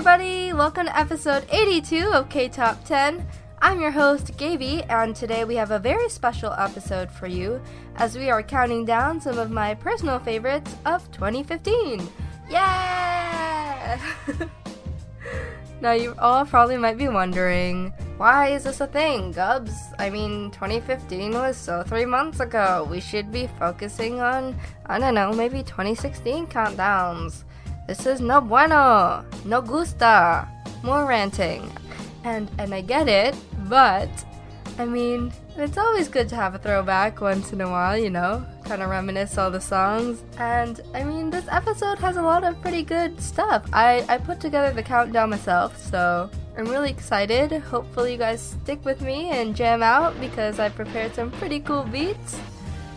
everybody! Welcome to episode 82 of K Top 10. I'm your host, Gaby, and today we have a very special episode for you as we are counting down some of my personal favorites of 2015. Yeah! now, you all probably might be wondering why is this a thing, Gubs? I mean, 2015 was so three months ago. We should be focusing on, I don't know, maybe 2016 countdowns. This is no bueno, no gusta, more ranting. And and I get it, but I mean, it's always good to have a throwback once in a while, you know, kind of reminisce all the songs. And I mean, this episode has a lot of pretty good stuff. I I put together the countdown myself, so I'm really excited. Hopefully, you guys stick with me and jam out because I prepared some pretty cool beats.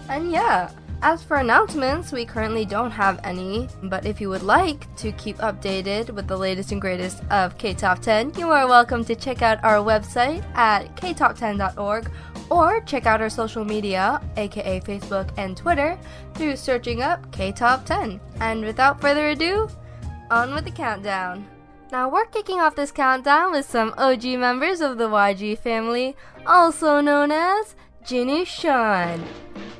And yeah, as for announcements, we currently don't have any, but if you would like to keep updated with the latest and greatest of K Top 10, you are welcome to check out our website at ktop10.org or check out our social media, aka Facebook and Twitter, through searching up K Top 10. And without further ado, on with the countdown. Now we're kicking off this countdown with some OG members of the YG family, also known as Jinusean.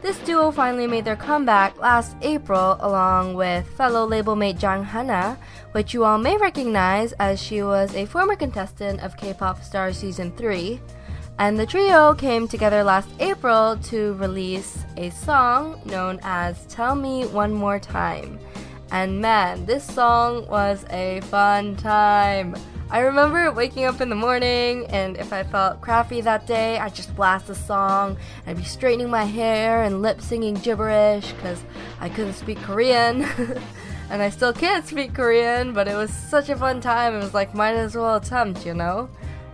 This duo finally made their comeback last April along with fellow label mate Jang Hana, which you all may recognize as she was a former contestant of K-pop Star Season 3. And the trio came together last April to release a song known as Tell Me One More Time. And man, this song was a fun time. I remember waking up in the morning, and if I felt crappy that day, I'd just blast a song. I'd be straightening my hair and lip singing gibberish because I couldn't speak Korean. and I still can't speak Korean, but it was such a fun time. It was like, might as well attempt, you know?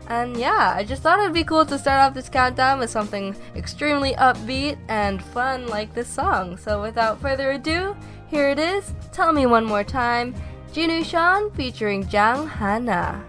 And yeah, I just thought it'd be cool to start off this countdown with something extremely upbeat and fun like this song. So without further ado, here it is. Tell me one more time. Jinusean featuring Jang Hana.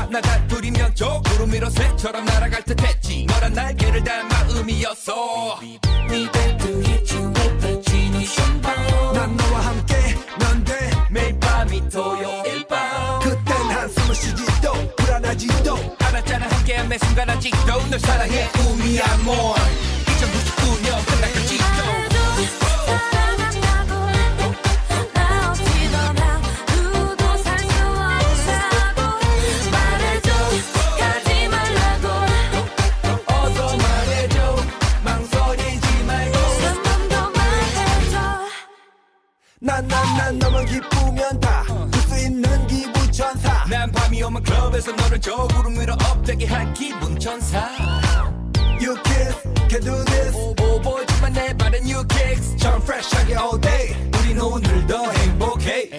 너와 나 다투리면 저 구름 위로 새처럼 날아갈 듯 했지. 너란 날개를 단 마음이었어. 난 너와 함께 난돼. 매일 밤이 토요일 밤. 그땐 한숨을 쉬지도 불안하지도 알았잖아. 함께한 매 순간 아직도 널 사랑해. 우미 아몬 오면 클럽에서 너를 저 구름 위로 업되게 할 기분 천사. You kiss can do this. 오보지만 내 발은 you kicks. 전 fresh하게 all day. 우린 오늘도 행복해.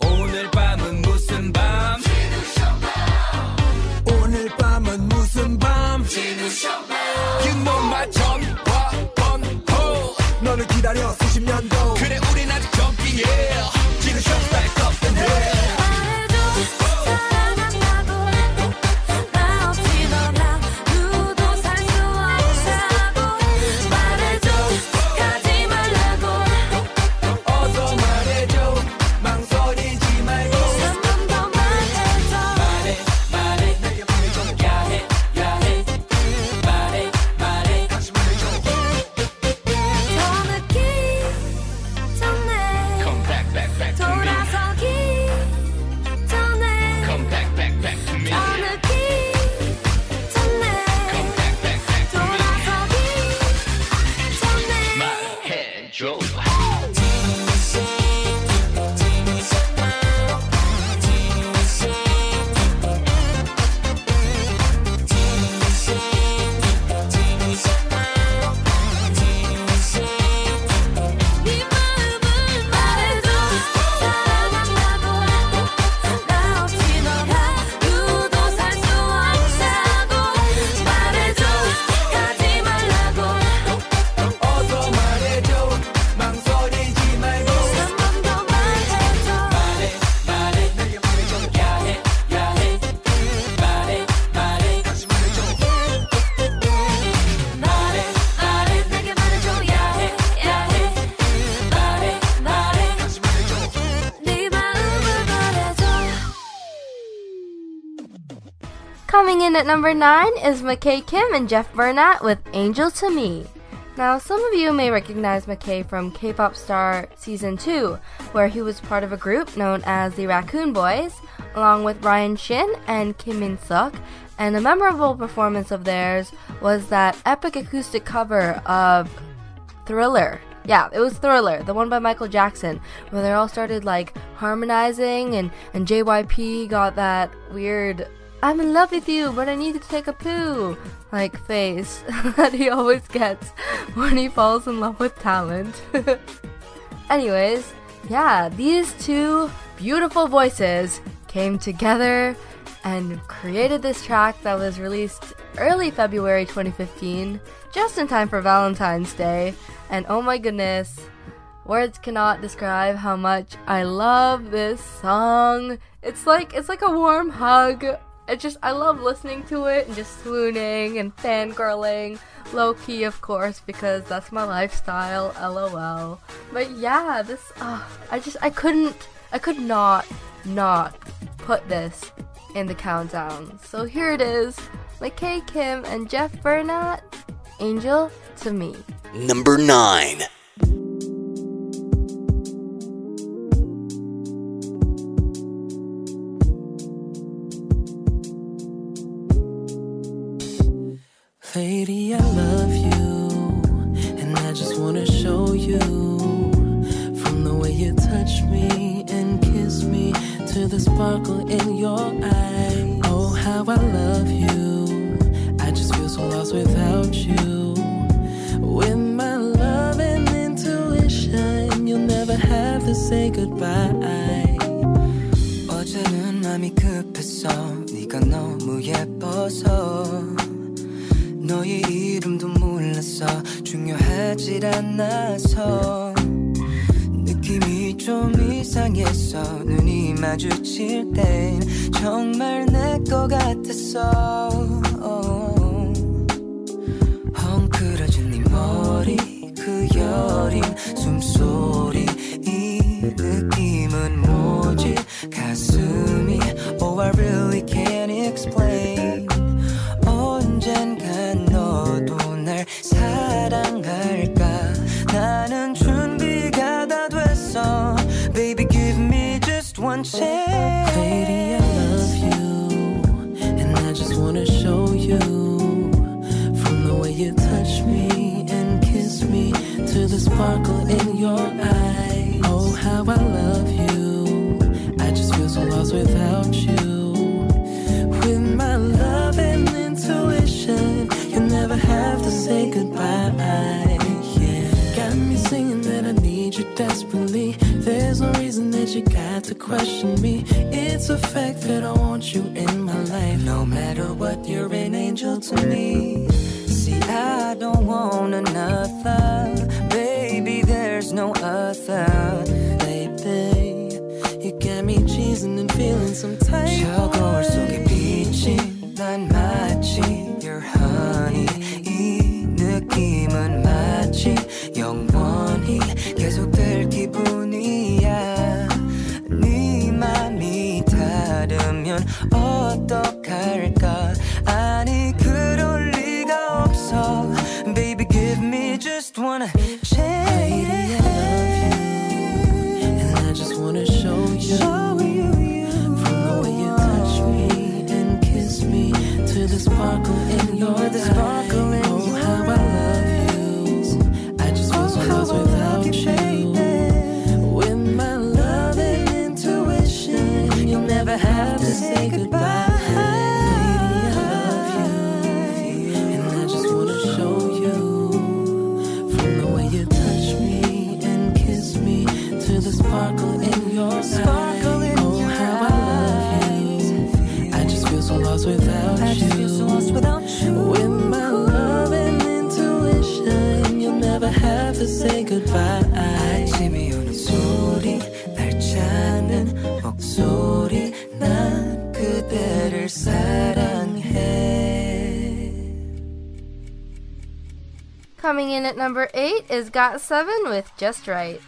오늘 밤은 in at number 9 is McKay Kim and Jeff Bernat with Angel to Me. Now, some of you may recognize McKay from K pop star season 2, where he was part of a group known as the Raccoon Boys, along with Ryan Shin and Kim Min Suk. And a memorable performance of theirs was that epic acoustic cover of Thriller. Yeah, it was Thriller, the one by Michael Jackson, where they all started like harmonizing and, and JYP got that weird I'm in love with you, but I need to take a poo like face that he always gets when he falls in love with talent. Anyways, yeah, these two beautiful voices came together and created this track that was released early February 2015, just in time for Valentine's Day. And oh my goodness, words cannot describe how much I love this song. It's like it's like a warm hug it just I love listening to it and just swooning and fangirling. Low key of course because that's my lifestyle, lol. But yeah, this uh, I just I couldn't I could not not put this in the countdown. So here it is. McKay Kim and Jeff Bernat, Angel to Me. Number 9. to question me. It's a fact that I want you in my life. No matter what, you're an angel to me. See, I don't want another. Baby, there's no other. Baby, you got me cheesing and feeling some type. 그대를 사랑해 Coming in at number 8 is Got 7 with Just Right.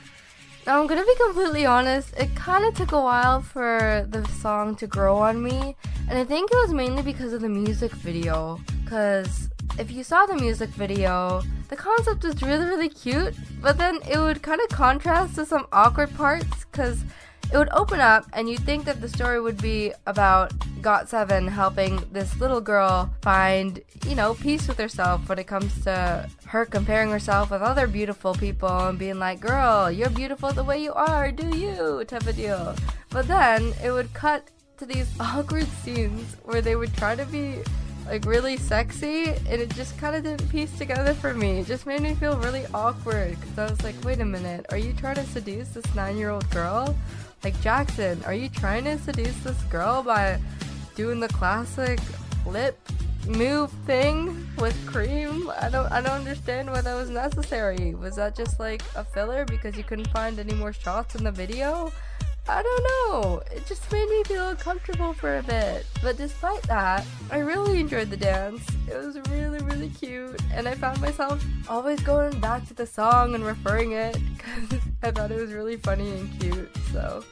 Now, I'm gonna be completely honest, it kind of took a while for the song to grow on me, and I think it was mainly because of the music video. Because if you saw the music video, the concept was really, really cute, but then it would kind of contrast to some awkward parts, because it would open up and you'd think that the story would be about GOT7 helping this little girl find, you know, peace with herself when it comes to her comparing herself with other beautiful people and being like, girl, you're beautiful the way you are, do you? type of deal. But then it would cut to these awkward scenes where they would try to be like really sexy and it just kind of didn't piece together for me. It just made me feel really awkward because I was like, wait a minute, are you trying to seduce this nine year old girl? Like, Jackson, are you trying to seduce this girl by doing the classic lip move thing with cream? I don't I don't understand why that was necessary. Was that just like a filler because you couldn't find any more shots in the video? I don't know. It just made me feel uncomfortable for a bit. But despite that, I really enjoyed the dance. It was really, really cute. And I found myself always going back to the song and referring it because I thought it was really funny and cute. So,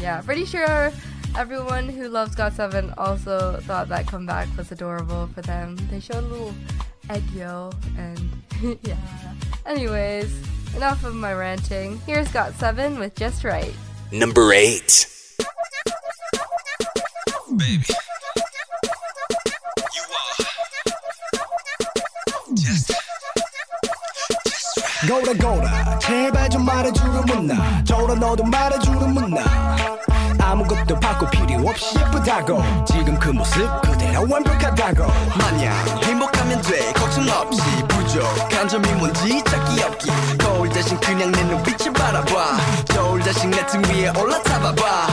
yeah, pretty sure everyone who loves GOT7 also thought that comeback was adorable for them. They showed a little aegyo and yeah. Anyways, enough of my ranting. Here's GOT7 with Just Right. Number 8. baby. 거울아 거울아. 제발 좀 말해주는 나. 저라 너도 말해주는 나. 아무것도 바꿀 필요 없이 예쁘다고. 지금 그 모습 그대로 완벽하다고. 마냥 행복하면 돼. 걱정 없이 부족한 점이 뭔지 찾기 없기. 거울 대신 그냥 내 눈빛을 바라봐. 저울 대신 내 등 위에 올라타봐 봐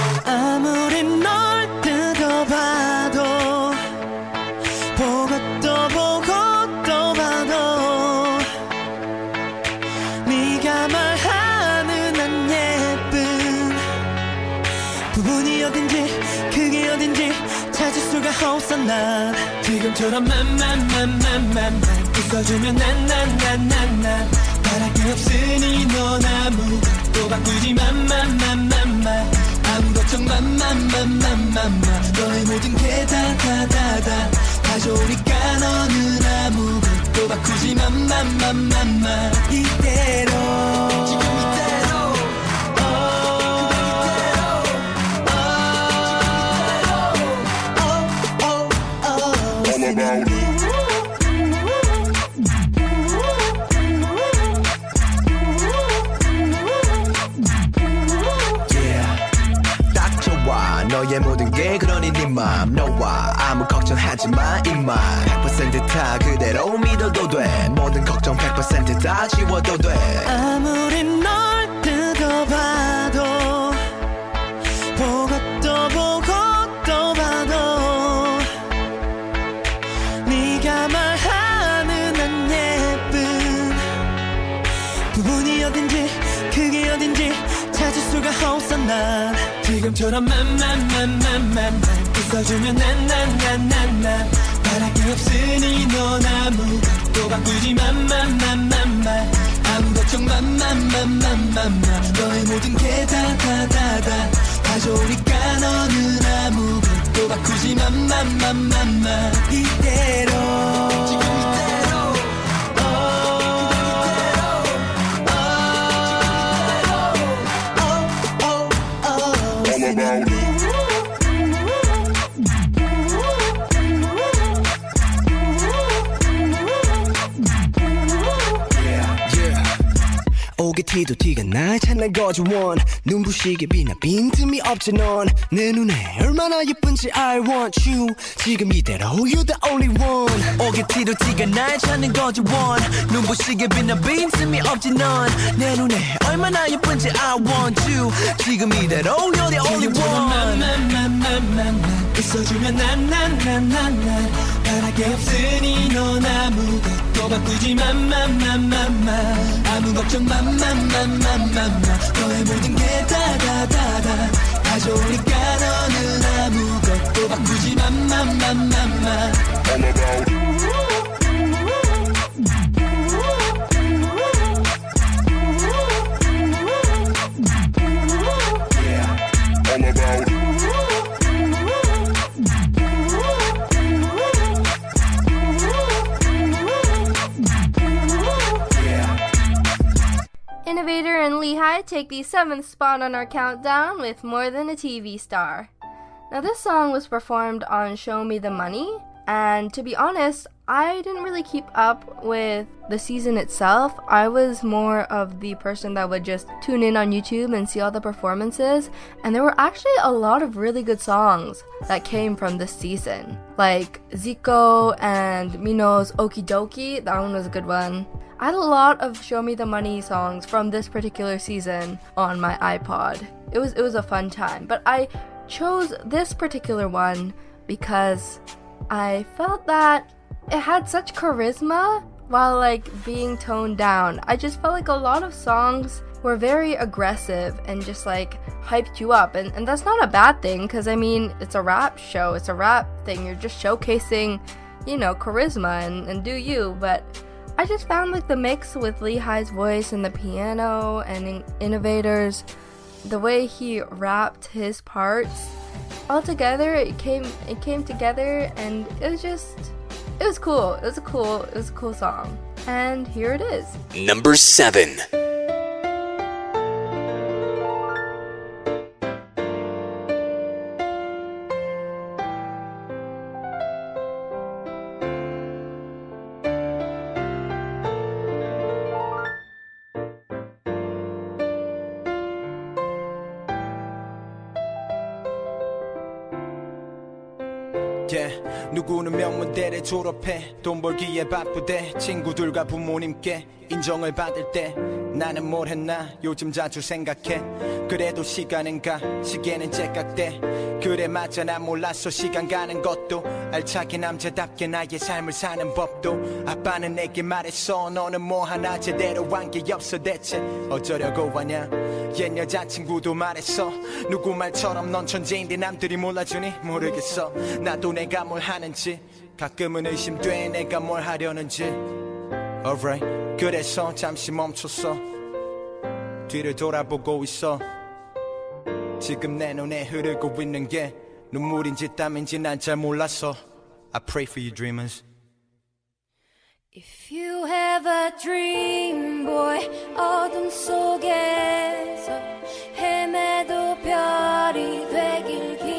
난 지금처럼 맘맘맘맘맘 웃어주면 난 난 난 난난 바랄 게 없으니 넌 아무것도 바꾸지 맘맘맘맘맘 아무 걱정 맘맘맘맘맘맘 너의 모든 게 다 다 다다 가져오니까 너는 아무것도 바꾸지 맘맘맘맘맘 이대로 너의 모든 게 그러니 네맘 너와 아무 걱정하지 마 이만 100%다 그대로 믿어도 돼. 모든 걱정 100%다 지워도 돼. 아무리 널 뜯어봐도 지금처럼 맘맘맘맘맘 웃어주면 난 난 난 난난 바랄 게 없으니 넌 아무것도 바꾸지 맘맘맘맘맘 아무 걱정 맘맘맘맘맘맘 너의 모든 게 다 다 다다 가져오니까 너는 아무것도 바꾸지 맘맘맘맘맘 이대로 about it 오게 티도 티가 날 찬날 거저원 눈부시게 빛나 빈틈이 없지 넌. 내 눈에 얼마나 예쁜지 I want you. 지금 이대로 You the only one. 오게 티도 티가 날 찾는 거저원 눈부시게 빛나 빈틈이 없지 넌. 내 눈에 얼마나 예쁜지 I want you. 지금 이대로 You're the only one. 웃어주면 난난난난난. 바랄 게 없으니 넌 아무것도 또 바꾸지 맘맘맘맘 아무 걱정 맘맘맘맘맘 너의 모든 게 다다다다 가져오니까 너는 아무것도 바꾸지 맘맘맘맘마 All about about you. It take the seventh spot on our countdown with More Than a TV Star. Now, this song was performed on Show Me the Money, and to be honest, I didn't really keep up with the season itself. I was more of the person that would just tune in on YouTube and see all the performances, and there were actually a lot of really good songs that came from this season. Like Zico and Mino's Okie Dokie, that one was a good one. I had a lot of Show Me the Money songs from this particular season on my iPod. It was it was a fun time, but I chose this particular one because I felt that it had such charisma while like being toned down. I just felt like a lot of songs were very aggressive and just like hyped you up. And, and that's not a bad thing because I mean it's a rap show, it's a rap thing, you're just showcasing, you know, charisma and, and do you, but I just found like the mix with Lee Hi's voice and the piano and in- innovators, the way he rapped his parts, all together it came it came together and it was just it was cool. It was a cool, it was a cool song. And here it is. Number 7. Yeah. 누구는 명문대를 졸업해 돈 벌기에 바쁘대 친구들과 부모님께 인정을 받을 때 나는 뭘 했나? 요즘 자주 생각해. 그래도 시간은 가. 시계는 째깍대. 그래 맞아. 난 몰랐어. 시간 가는 것도 알차게 남자답게 나의 삶을 사는 법도. 아빠는 내게 말했어. 너는 뭐 하나 제대로 한 게 없어. 대체 어쩌려고 하냐? 옛 여자친구도 말했어. 누구 말처럼 넌 천재인데 남들이 몰라주니? 모르겠어. 나도 내가 뭘 하는지. 가끔은 의심돼. 내가 뭘 하려는지. Alright 그래서 잠시 멈췄어. 뒤를 돌아보고 있어. 지금 내 눈에 흐르고 있는 게 눈물인지 땀인지 난 잘 몰랐어. I pray for you dreamers. If you have a dream, boy, 어둠 속에서 헤매도 별이 되길 기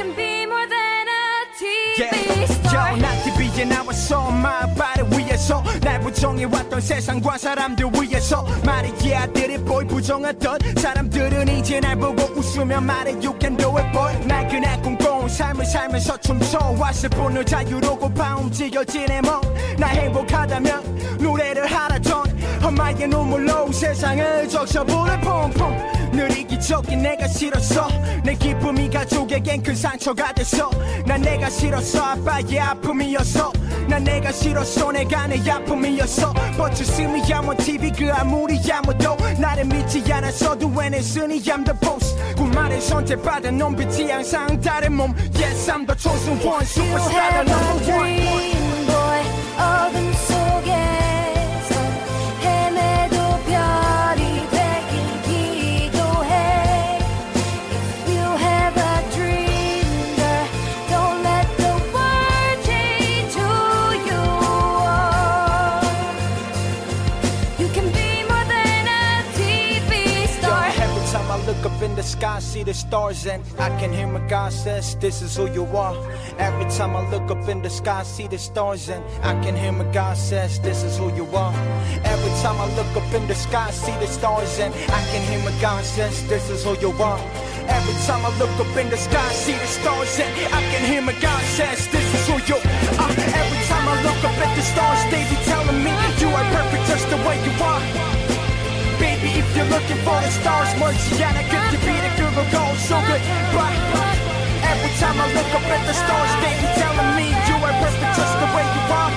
can be more than a TV star. 난 TV에 나왔어 엄마 아빠를 위해서 날 부정해왔던 세상과 사람들 위해서 말이야 아들이 보이 부정하던 사람들은 이제 날 보고 웃으며 말해 You can do it boy 날 그날 꿈꿔온 삶을 살면서 춤춰 왔을 뿐을 자유로고 봐 움직여지네 뭐나 행복하다면 노래를 하라던 엄마의 눈물로 세상을 적셔보를 퐁퐁 늘 이기적인 내가 싫었어. 내 기쁨이 가족에겐 큰 상처가 됐어. 난 내가 싫었어. 아빠의 아픔이었어. 난 내가 싫었어. 내가 내 아픔이었어. I'm on TV 그 아무리 아무도 나를 믿지 않았어도 sunny I'm the boss 꿈만을 선택받은 눈빛이 항상 다른 몸 Yes I'm the chosen one superstar the number one sky, see the stars, and I can hear my God says, This is who you are. Every time I look up in the sky, see the stars, and I can hear my God says, This is who you are. Every time I look up in the sky, see the stars, and I can hear my God says, This is who you are. Every time I look up in the sky, see the stars, and I can hear my God says, This is who you are. Every time I look up at the stars, they be telling me you are perfect just the way you are. If you're looking for the stars, Marciana could you be the Google Gold good, But every time I look up at the stars, they be telling me you are perfect just the way you are.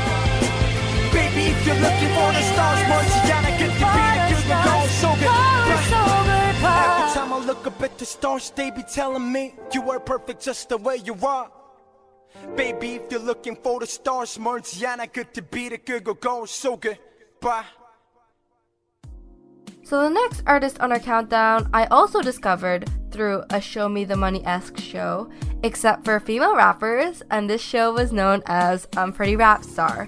Baby, if you're looking for the stars, Marciana could you be the Google Gold Sugar? Every time I look up at the stars, they be telling me you are perfect just the way you are. Baby, if you're looking for the stars, Marciana could you be the Google Gold good, Bye. So the next artist on our countdown, I also discovered through a show me the money esque show, except for female rappers, and this show was known as um Unpretty Rap Star.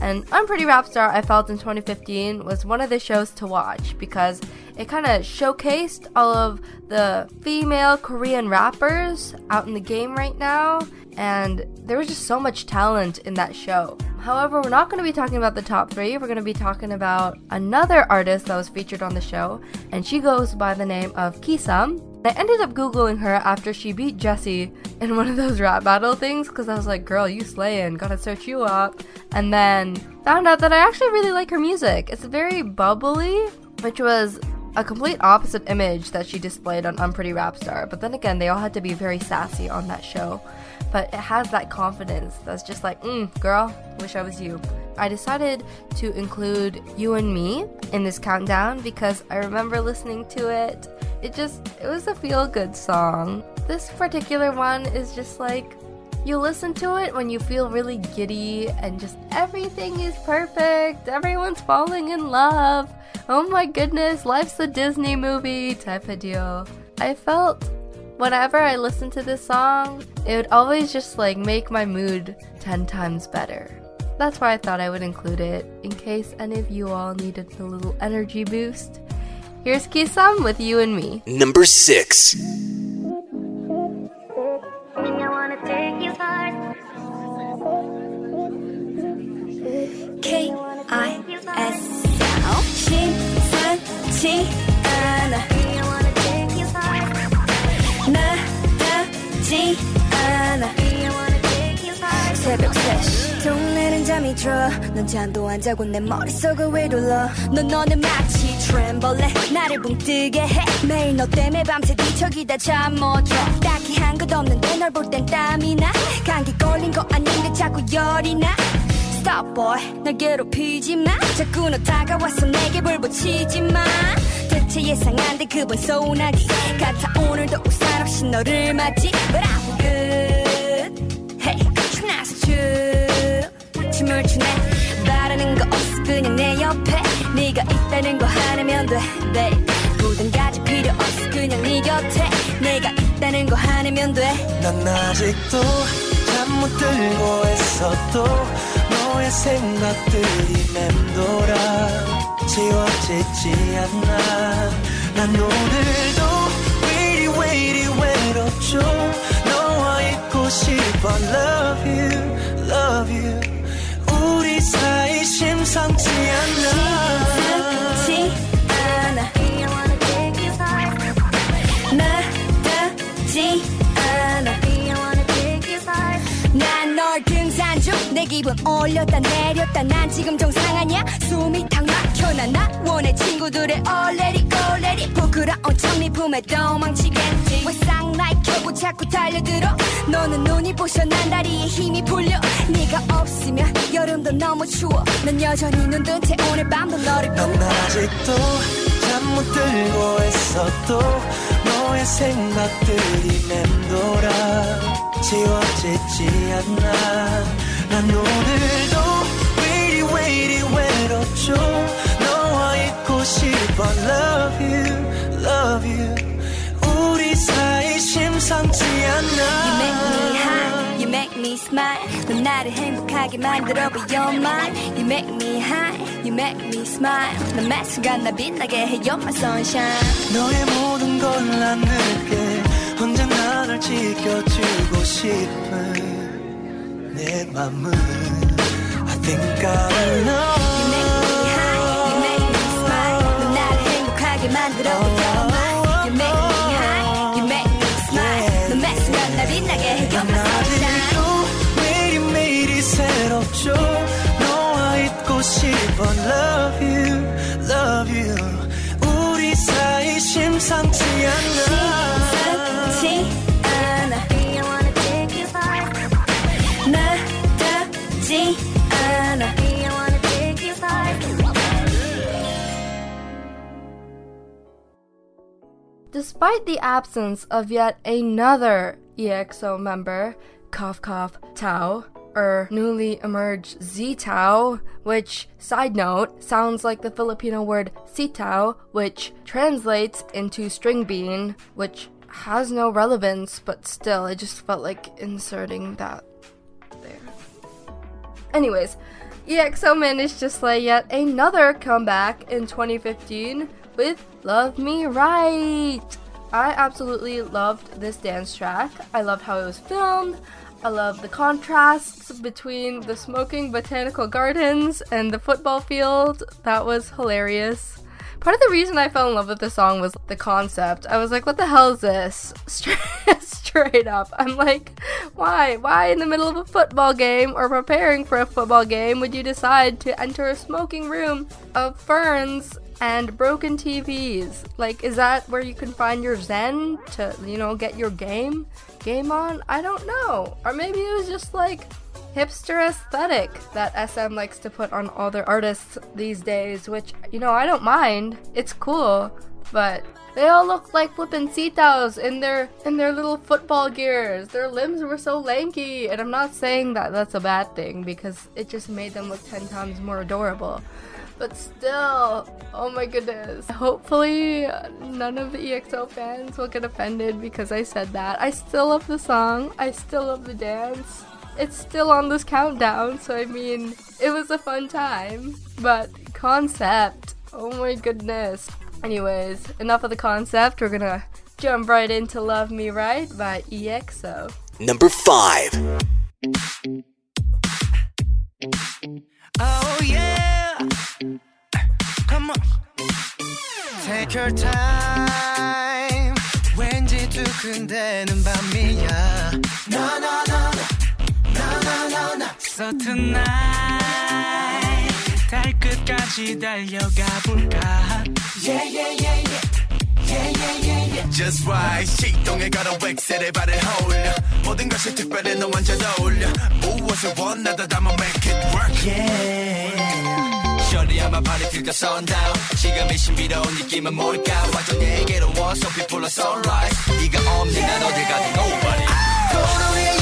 And um Unpretty Rap Star, I felt in 2015, was one of the shows to watch because it kind of showcased all of the female Korean rappers out in the game right now, and there was just so much talent in that show. However, we're not going to be talking about the top three. We're going to be talking about another artist that was featured on the show, and she goes by the name of Kisum. I ended up googling her after she beat Jessi in one of those rap battle things because I was like, "Girl, you slaying? Gotta search you up." And then found out that I actually really like her music. It's very bubbly, which was a complete opposite image that she displayed on Unpretty Rap Star. But then again, they all had to be very sassy on that show but it has that confidence that's just like, mm, girl, wish I was you. I decided to include You and Me in this countdown because I remember listening to it. It just, it was a feel good song. This particular one is just like, you listen to it when you feel really giddy and just everything is perfect. Everyone's falling in love. Oh my goodness, life's a Disney movie type of deal. I felt whenever I listen to this song, it would always just like make my mood 10 times better. That's why I thought I would include it in case any of you all needed a little energy boost. Here's Kisum with You and Me. Number six. K I S 심 나답지 않아 새벽 3시. 동네는 잠이 들어. 넌 잠도 안 자고 내 머릿속을 휘둘러. 넌 너는 마치 트램벌레. 나를 붕 뜨게 해. 매일 너 때문에 밤새 뒤척이다 잠 못자 딱히 한 것 없는데 널 볼 땐 땀이 나. 감기 걸린 거 아닌데 자꾸 열이 나 Stop boy. 날 괴롭히지 마. 자꾸 너 다가와서 내게 불붙이지 마. 대체 예상한 데 그번 소나기 같아 오늘도 우산 없이 너를 맞지. But I feel good. Hey 신나서 춤. 춤을 추네. 바라는 거 없어. 그냥 내 옆에. 네가 있다는 거 하나면 돼 babe. 부담 가질 필요 없어. 그냥 네 곁에. 내가 있다는 거 하나면 돼. 난 아직도 잠 못 들고 있어도 너의 생각들이 맴돌아 지워지지 않아. 난 오늘도 왜이리 왜이리 외롭죠. 너와 있고 싶어. Love you, love you. 우리 사이 심상치 않아 내 기분 올렸다 내렸다. 난 지금 정상 아니야 숨이 탁 막혀 난나 원해 친구들의 얼레리 꼴레리 부끄러운 척네 품에 도망치겠지. 왜 쌍라이 켜고 자꾸 달려들어. 너는 눈이 부셔 난 다리에 힘이 풀려. 네가 없으면 여름도 너무 추워. 난 여전히 눈뜬 채 오늘 밤도 너를 난 꿈꿔 아직도 잠 못 들고 있어도 너의 생각들이 맴돌아. 지워지지 않아 난 오늘도 왜이리 왜이리 외롭죠 너와 있고 싶어 Love you, love you 우리 사이 심상치 You make me 않아 high, you make me smile. 넌 나를 행복하게 만들어 봐, you're mine. You make me high, you make me smile. 넌 매 순간 나 빛나게 해, you're my sunshine. 너의 모든 걸 나눌게 언제나 널 지켜주고 싶은 내 맘은 I think I know You make me high, you make me smile. 넌 나를 행복하게 만들어 봐, you're mine. You make me high, you make me smile. 넌매 순간 나 빛나게 해, you're my sunshine. 매일매일이 새롭죠 너와 있고 싶어 Love you, love you 우리 사이 심상치 않아 Despite the absence of yet another EXO member, Cough Cough Tao, or newly emerged Z Tao, which, side note, sounds like the Filipino word sitaw, which translates into string bean, which has no relevance, but still, it just felt like inserting that there. Anyways, EXO managed to slay yet another comeback in 2015 with Love Me Right. I absolutely loved this dance track. I loved how it was filmed. I love the contrasts between the smoking botanical gardens and the football field. That was hilarious. Part of the reason I fell in love with the song was the concept. I was like, what the hell is this? Straight, straight up. I'm like, why? Why in the middle of a football game or preparing for a football game would you decide to enter a smoking room of ferns and broken TVs? Like, is that where you can find your zen to, you know, get your game game on? I don't know. Or maybe it was just like hipster aesthetic that SM likes to put on all their artists these days, which, you know, I don't mind. It's cool, but they all look like flipancitos in their in their little football gears. Their limbs were so lanky, and I'm not saying that that's a bad thing because it just made them look 10 times more adorable. But still, oh my goodness. Hopefully, none of the EXO fans will get offended because I said that. I still love the song, I still love the dance it's still on this countdown, so I mean, it was a fun time. But concept, oh my goodness. Anyways, enough of the concept. We're gonna jump right into Love Me Right by EXO. Number 5. Oh yeah. Come on. Take your time. 왠지 두근대는 밤이야. No no no no. No no no no. So tonight 달 끝까지 달려가 볼까? Yeah yeah yeah yeah. Yeah yeah yeah yeah. Just right 시동에 걸어 웩셀의 발을 홀려 모든 것이 특별해 너 완전 어울려 무엇을 원하다 담아 make it work Yeah. A party till the sundown 지금의 신비로운 느낌은 뭘까 완전 so people are sunrise 네가 없는 난 어딜 가도 nobody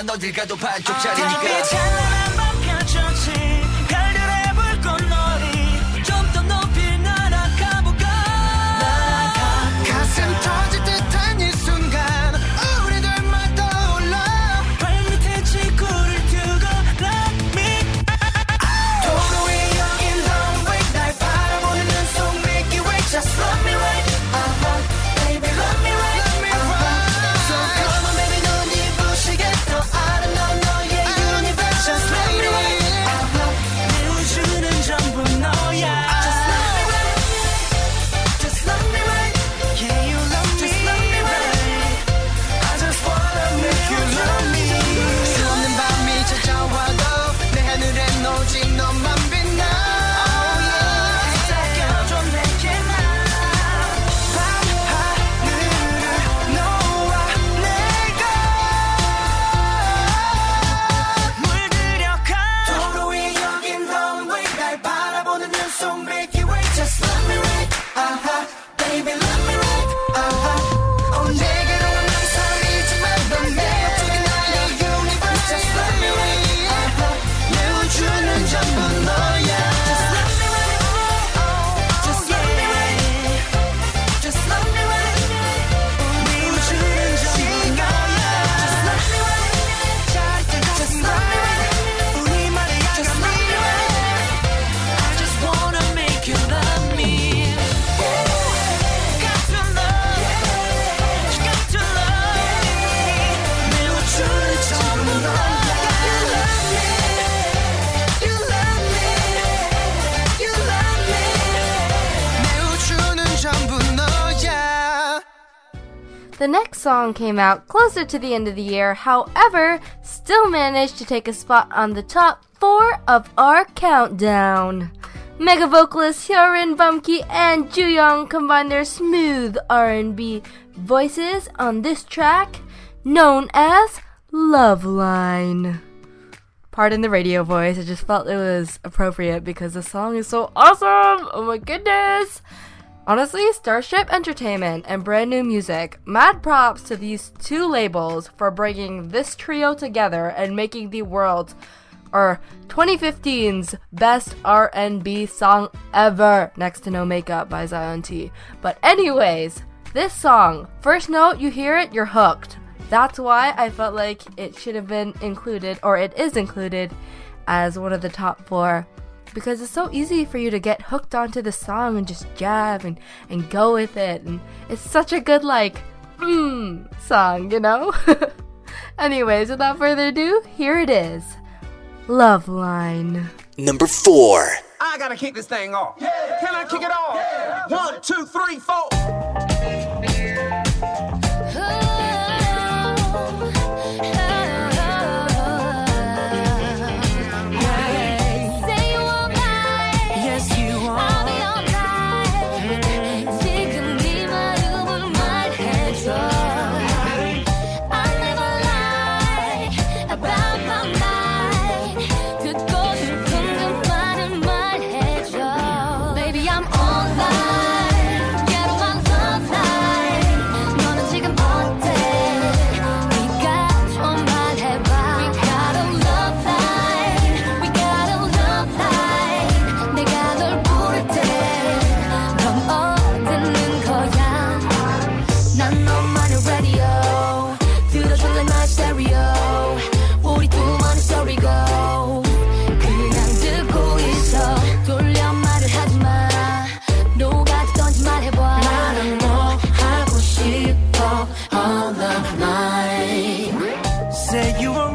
난 어딜 가도 반쪽짜리니까 song came out closer to the end of the year, however, still managed to take a spot on the top four of our countdown. Mega vocalists Hyorin Bumkey and Jooyoung combine their smooth R&B voices on this track known as Love Line. Pardon the radio voice, I just felt it was appropriate because the song is so awesome! Oh my goodness! Honestly, Starship Entertainment and Brand New Music, mad props to these two labels for bringing this trio together and making the world's or 2015's best R&B song ever, next to No Makeup by Zion T. But anyways, this song, first note you hear it, you're hooked. That's why I felt like it should have been included, or it is included, as one of the top four. Because it's so easy for you to get hooked onto the song and just jab and, and go with it. And it's such a good, like, mmm song, you know? Anyways, without further ado, here it is Love Line. Number 4. I gotta kick this thing off. Can I kick it off? One, two, three, four. Say you are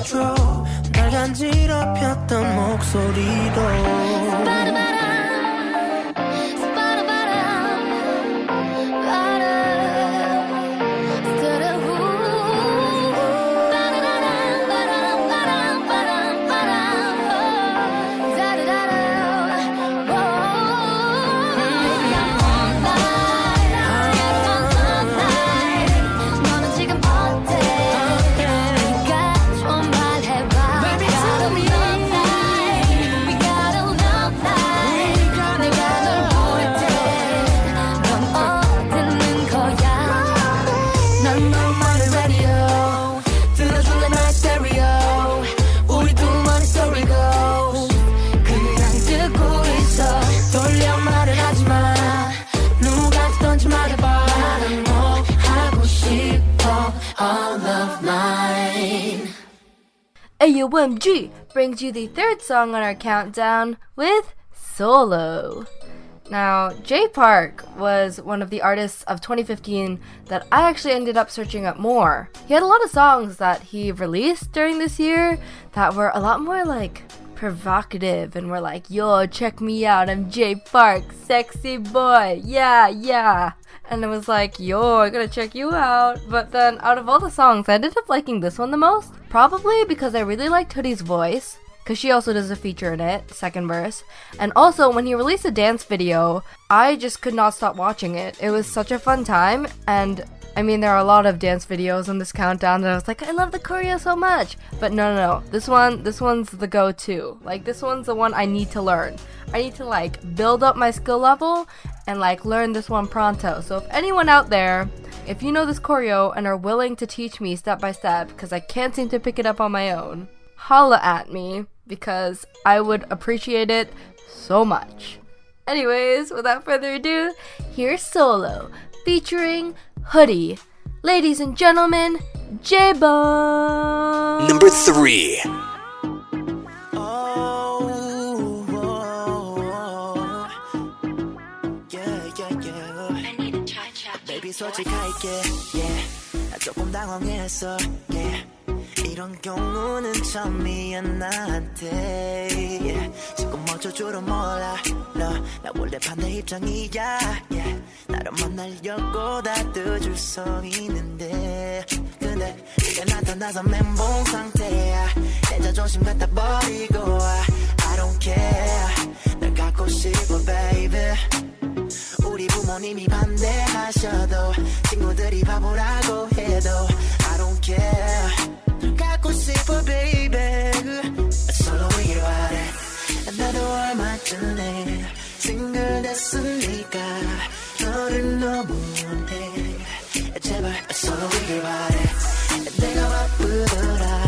말해줘 날 간지럽혔던 목소리로 AOMG brings you the third song on our countdown with Solo. Now, Jay Park was one of the artists of 2015 that I actually ended up searching up more. He had a lot of songs that he released during this year that were a lot more like provocative and were like, yo, check me out, I'm Jay Park, sexy boy, yeah, yeah. And it was like, yo, I gotta check you out. But then, out of all the songs, I ended up liking this one the most. Probably because I really liked Hoody's voice. Because she also does a feature in it, second verse. And also, when he released a dance video, I just could not stop watching it. It was such a fun time, and I mean, there are a lot of dance videos on this countdown that I was like, I love the choreo so much. But no, no, no. This one, this one's the go-to. Like, this one's the one I need to learn. I need to like build up my skill level and like learn this one pronto. So if anyone out there, if you know this choreo and are willing to teach me step by step, because I can't seem to pick it up on my own, holla at me because I would appreciate it so much. Anyways, without further ado, here's Solo featuring Hoody. Ladies and gentlemen, J Bo! Number three. yeah. 조금 당황했어 yeah. 이런 경우는 처음이야 나한테, yeah. 지금 어쩔 줄은 몰라, no. 나 원래 반대 입장이야, yeah. 나를 만나려고 다뜯줄 서 있는데, 근데 네가 나타나서 멘붕 상태야. 내 자존심 갖다 버리고 와. I don't care. 널 갖고 싶어, baby. 우리 부모님이 반대하셔도 친구들이 바보라고 해도 I don't care 갖고 싶어 baby 솔로이길 바래 나도 얼마 전에 싱글 됐으니까 너를 너무 원해 제발 솔로이길 바래 내가 바쁘더라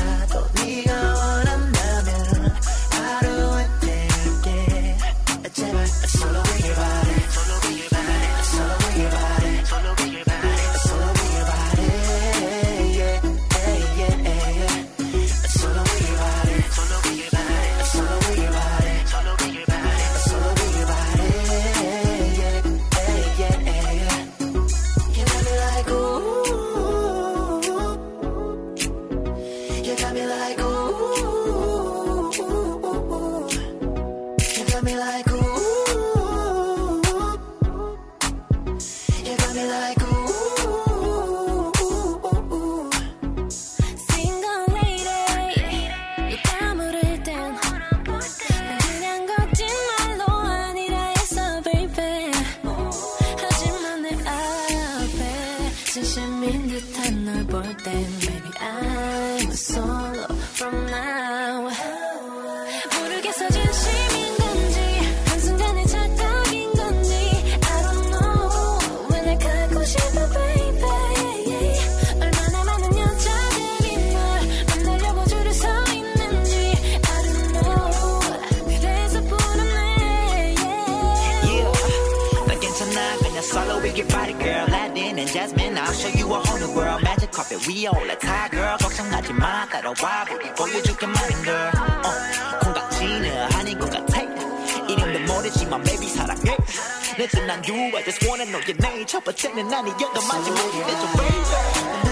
all let tie girl 걱정하지 마 따라와 우리 보여줄게 많은 girl 어, 콩깍지는 아닌 것 같아 이름도 모르지만 maybe 사랑해 늦은 난 you I just wanna know your 첫 번째는 아니어도 마지막이 되죠 baby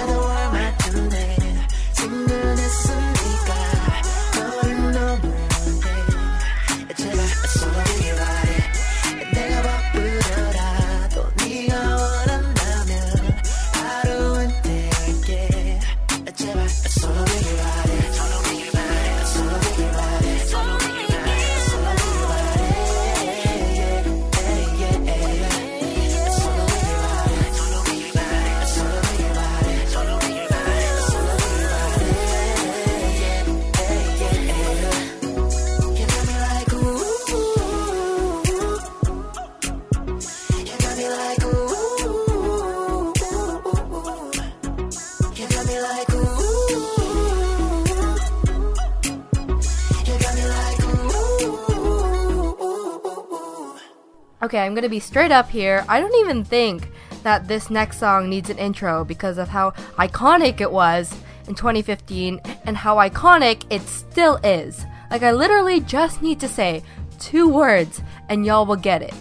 Okay, I'm gonna be straight up here. I don't even think that this next song needs an intro because of how iconic it was in 2015 and how iconic it still is. Like, I literally just need to say two words and y'all will get it.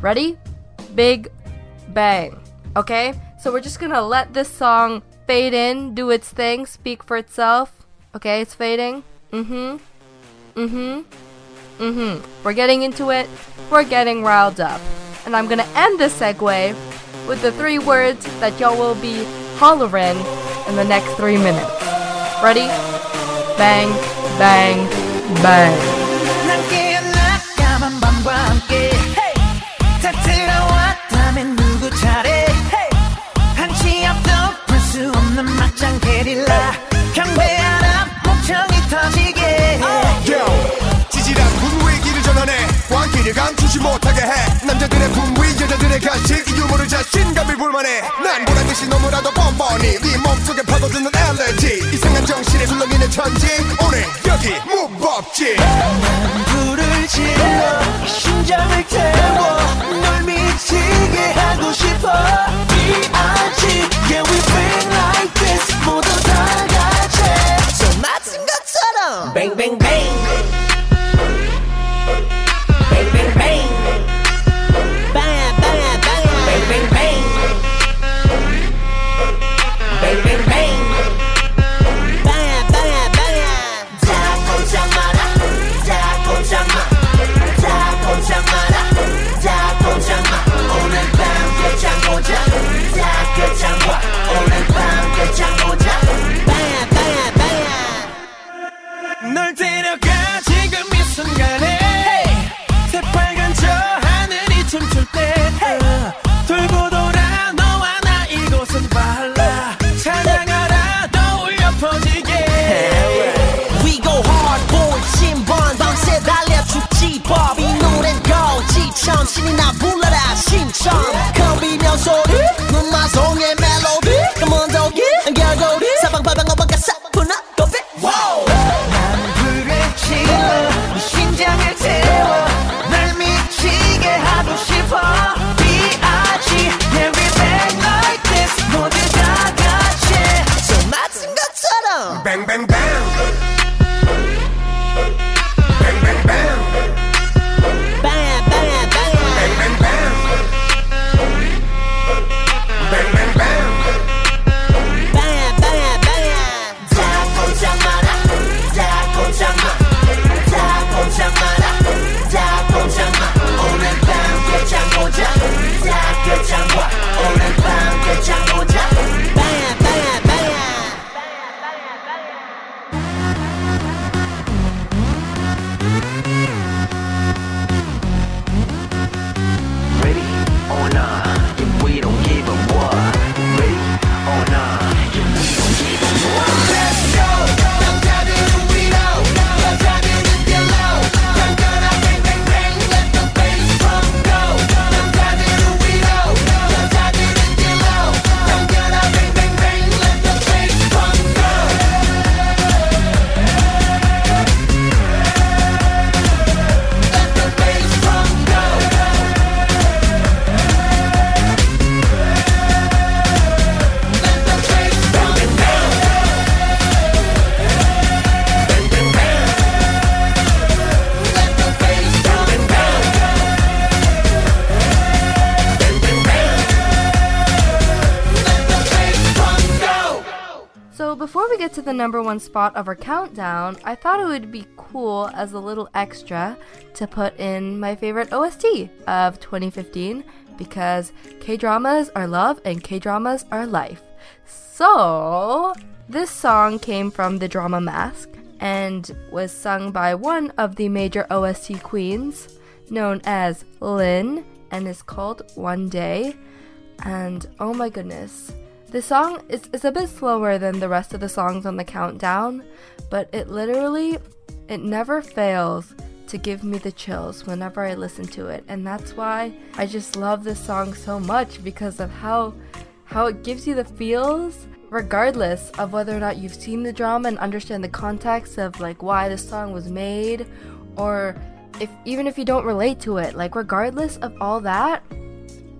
Ready? Big Bang. Okay? So we're just gonna let this song fade in, do its thing, speak for itself. Okay, it's fading. Mm hmm. Mm hmm. Mm-hmm. We're getting into it. We're getting riled up. And I'm gonna end this segue with the three words that y'all will be hollering in the next three minutes. Ready? Bang, bang, Bang. 남자들의 분위 여자들의 이 유머를 자신감이 불만해. 난 보란듯이 너무나도 뻔뻔히 네 몸속에 파고드는 엘레지 이상한 정신에 술렁이는 천지. 오늘 여기 무법지. 불을 질러 이 심장을 태워 널 미치게 하고 싶어. B.I.G. Yeah we been like this 모두 다 같이. 손 맞은 것처럼. Bang one spot of our countdown, I thought it would be cool as a little extra to put in my favorite OST of 2015 because K dramas are love and K dramas are life. So this song came from the drama Mask and was sung by one of the major OST queens known as Lyn and is called One Day. And oh my goodness, the song is, is a bit slower than the rest of the songs on the countdown, but it literally it never fails to give me the chills whenever I listen to it. And that's why I just love this song so much because of how how it gives you the feels regardless of whether or not you've seen the drama and understand the context of like why the song was made or if even if you don't relate to it like regardless of all that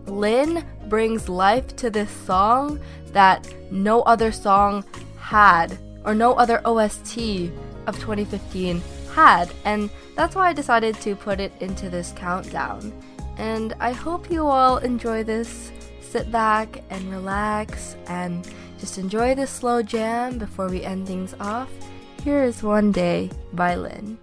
Lyn brings life to this song that no other song had, or no other OST of 2015 had, and that's why I decided to put it into this countdown. And I hope you all enjoy this. Sit back and relax and just enjoy this slow jam before we end things off. Here is One Day by Lyn.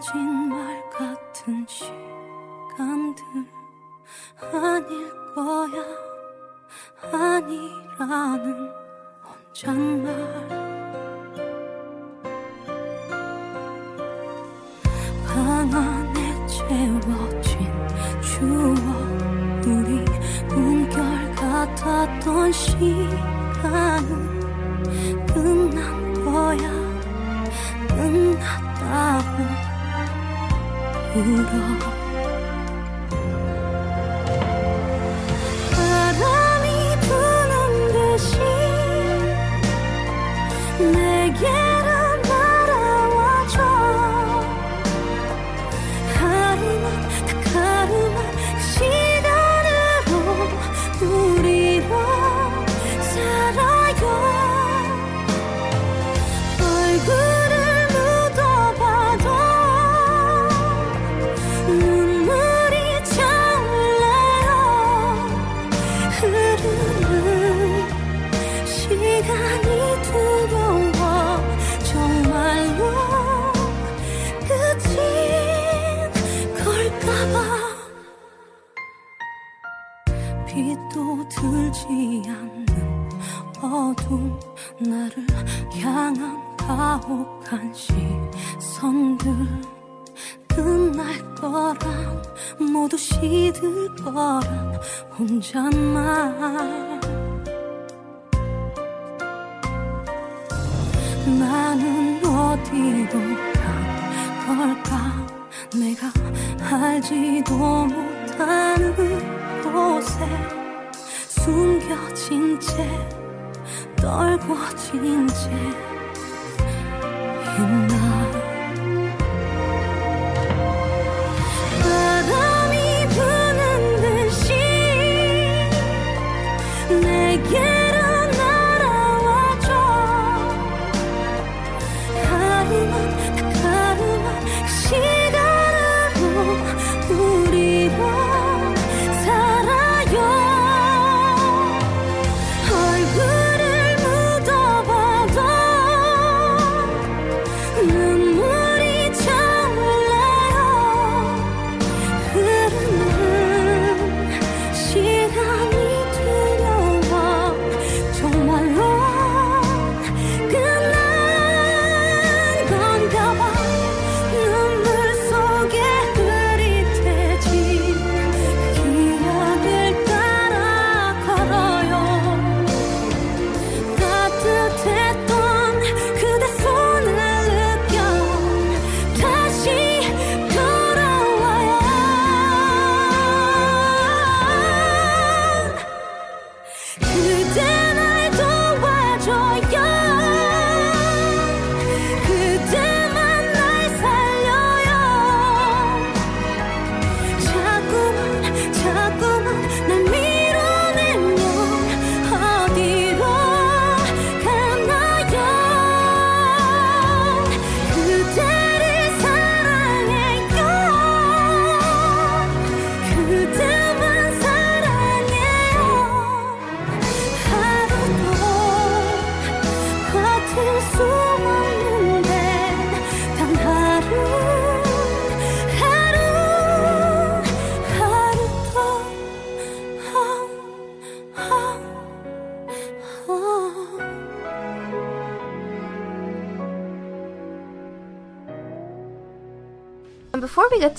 君 시간이 두려워. 정말로 끝인 걸까봐. 빛도 들지 않는 어둠 나를 향한 가혹한 시선들. 끝날 거란 모두 시들 거란 혼잣말 나는 어디로 간 걸까? 내가 알지도 못하는 곳에 숨겨진 채 떨궈진 채 있나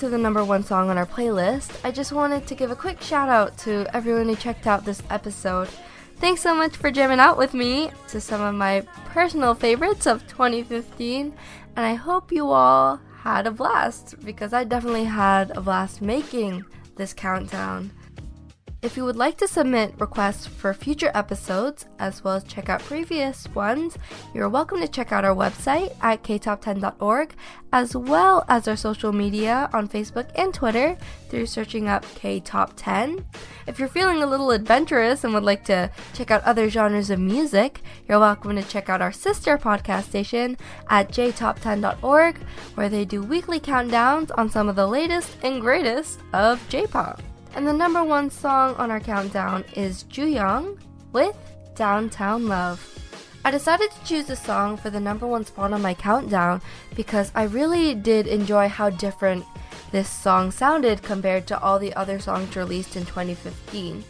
the number one song on our playlist, I just wanted to give a quick shout out to everyone who checked out this episode. Thanks so much for jamming out with me to some of my personal favorites of 2015, and I hope you all had a blast because I definitely had a blast making this countdown. If you would like to submit requests for future episodes, as well as check out previous ones, you're welcome to check out our website at ktop10.org, as well as our social media on Facebook and Twitter through searching up ktop10. If you're feeling a little adventurous and would like to check out other genres of music, you're welcome to check out our sister podcast station at jtop10.org, where they do weekly countdowns on some of the latest and greatest of J-pop. And the number one song on our countdown is Jooyoung with Downtown Love. I decided to choose this song for the number one spot on my countdown because I really did enjoy how different this song sounded compared to all the other songs released in 2015.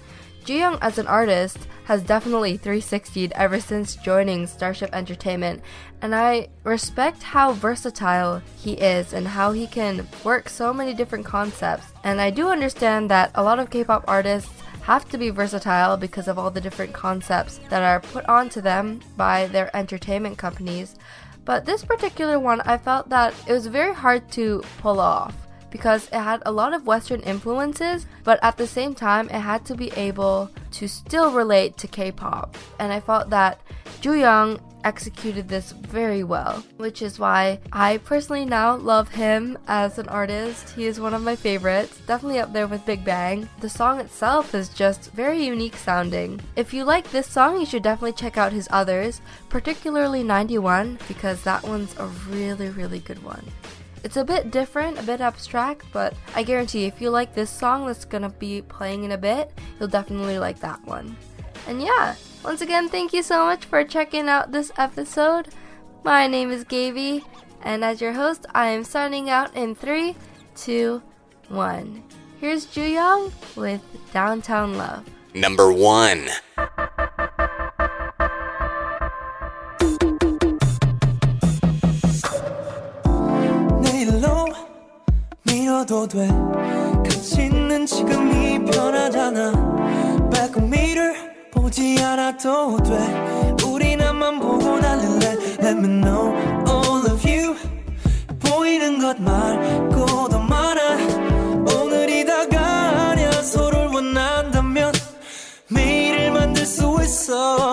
Jooyoung as an artist has definitely 360'd ever since joining Starship Entertainment, and I respect how versatile he is and how he can work so many different concepts. And I do understand that a lot of K-pop artists have to be versatile because of all the different concepts that are put onto them by their entertainment companies. But this particular one, I felt that it was very hard to pull off because it had a lot of Western influences, but at the same time, it had to be able to still relate to K pop. And I felt that Jooyoung executed this very well, which is why I personally now love him as an artist. He is one of my favorites, definitely up there with Big Bang. The song itself is just very unique sounding. If you like this song, you should definitely check out his others, particularly 91, because that one's a really, really good one. It's a bit different, a bit abstract, but I guarantee if you like this song that's gonna be playing in a bit, you'll definitely like that one. And yeah, once again, thank you so much for checking out this episode. My name is Gaby, and as your host, I am signing out in 3, 2, 1. Here's Jooyoung with Downtown Love. Number 1. 돼. 같이 있는 지금이 편하잖아. meter 보지 않아도 돼. 우린 앞만 보고 달릴래. Let me know all of you. 보이는 것 말고 더 많아. 오늘이 다가 아니야 서로를 원한다면 매일을 만들 수 있어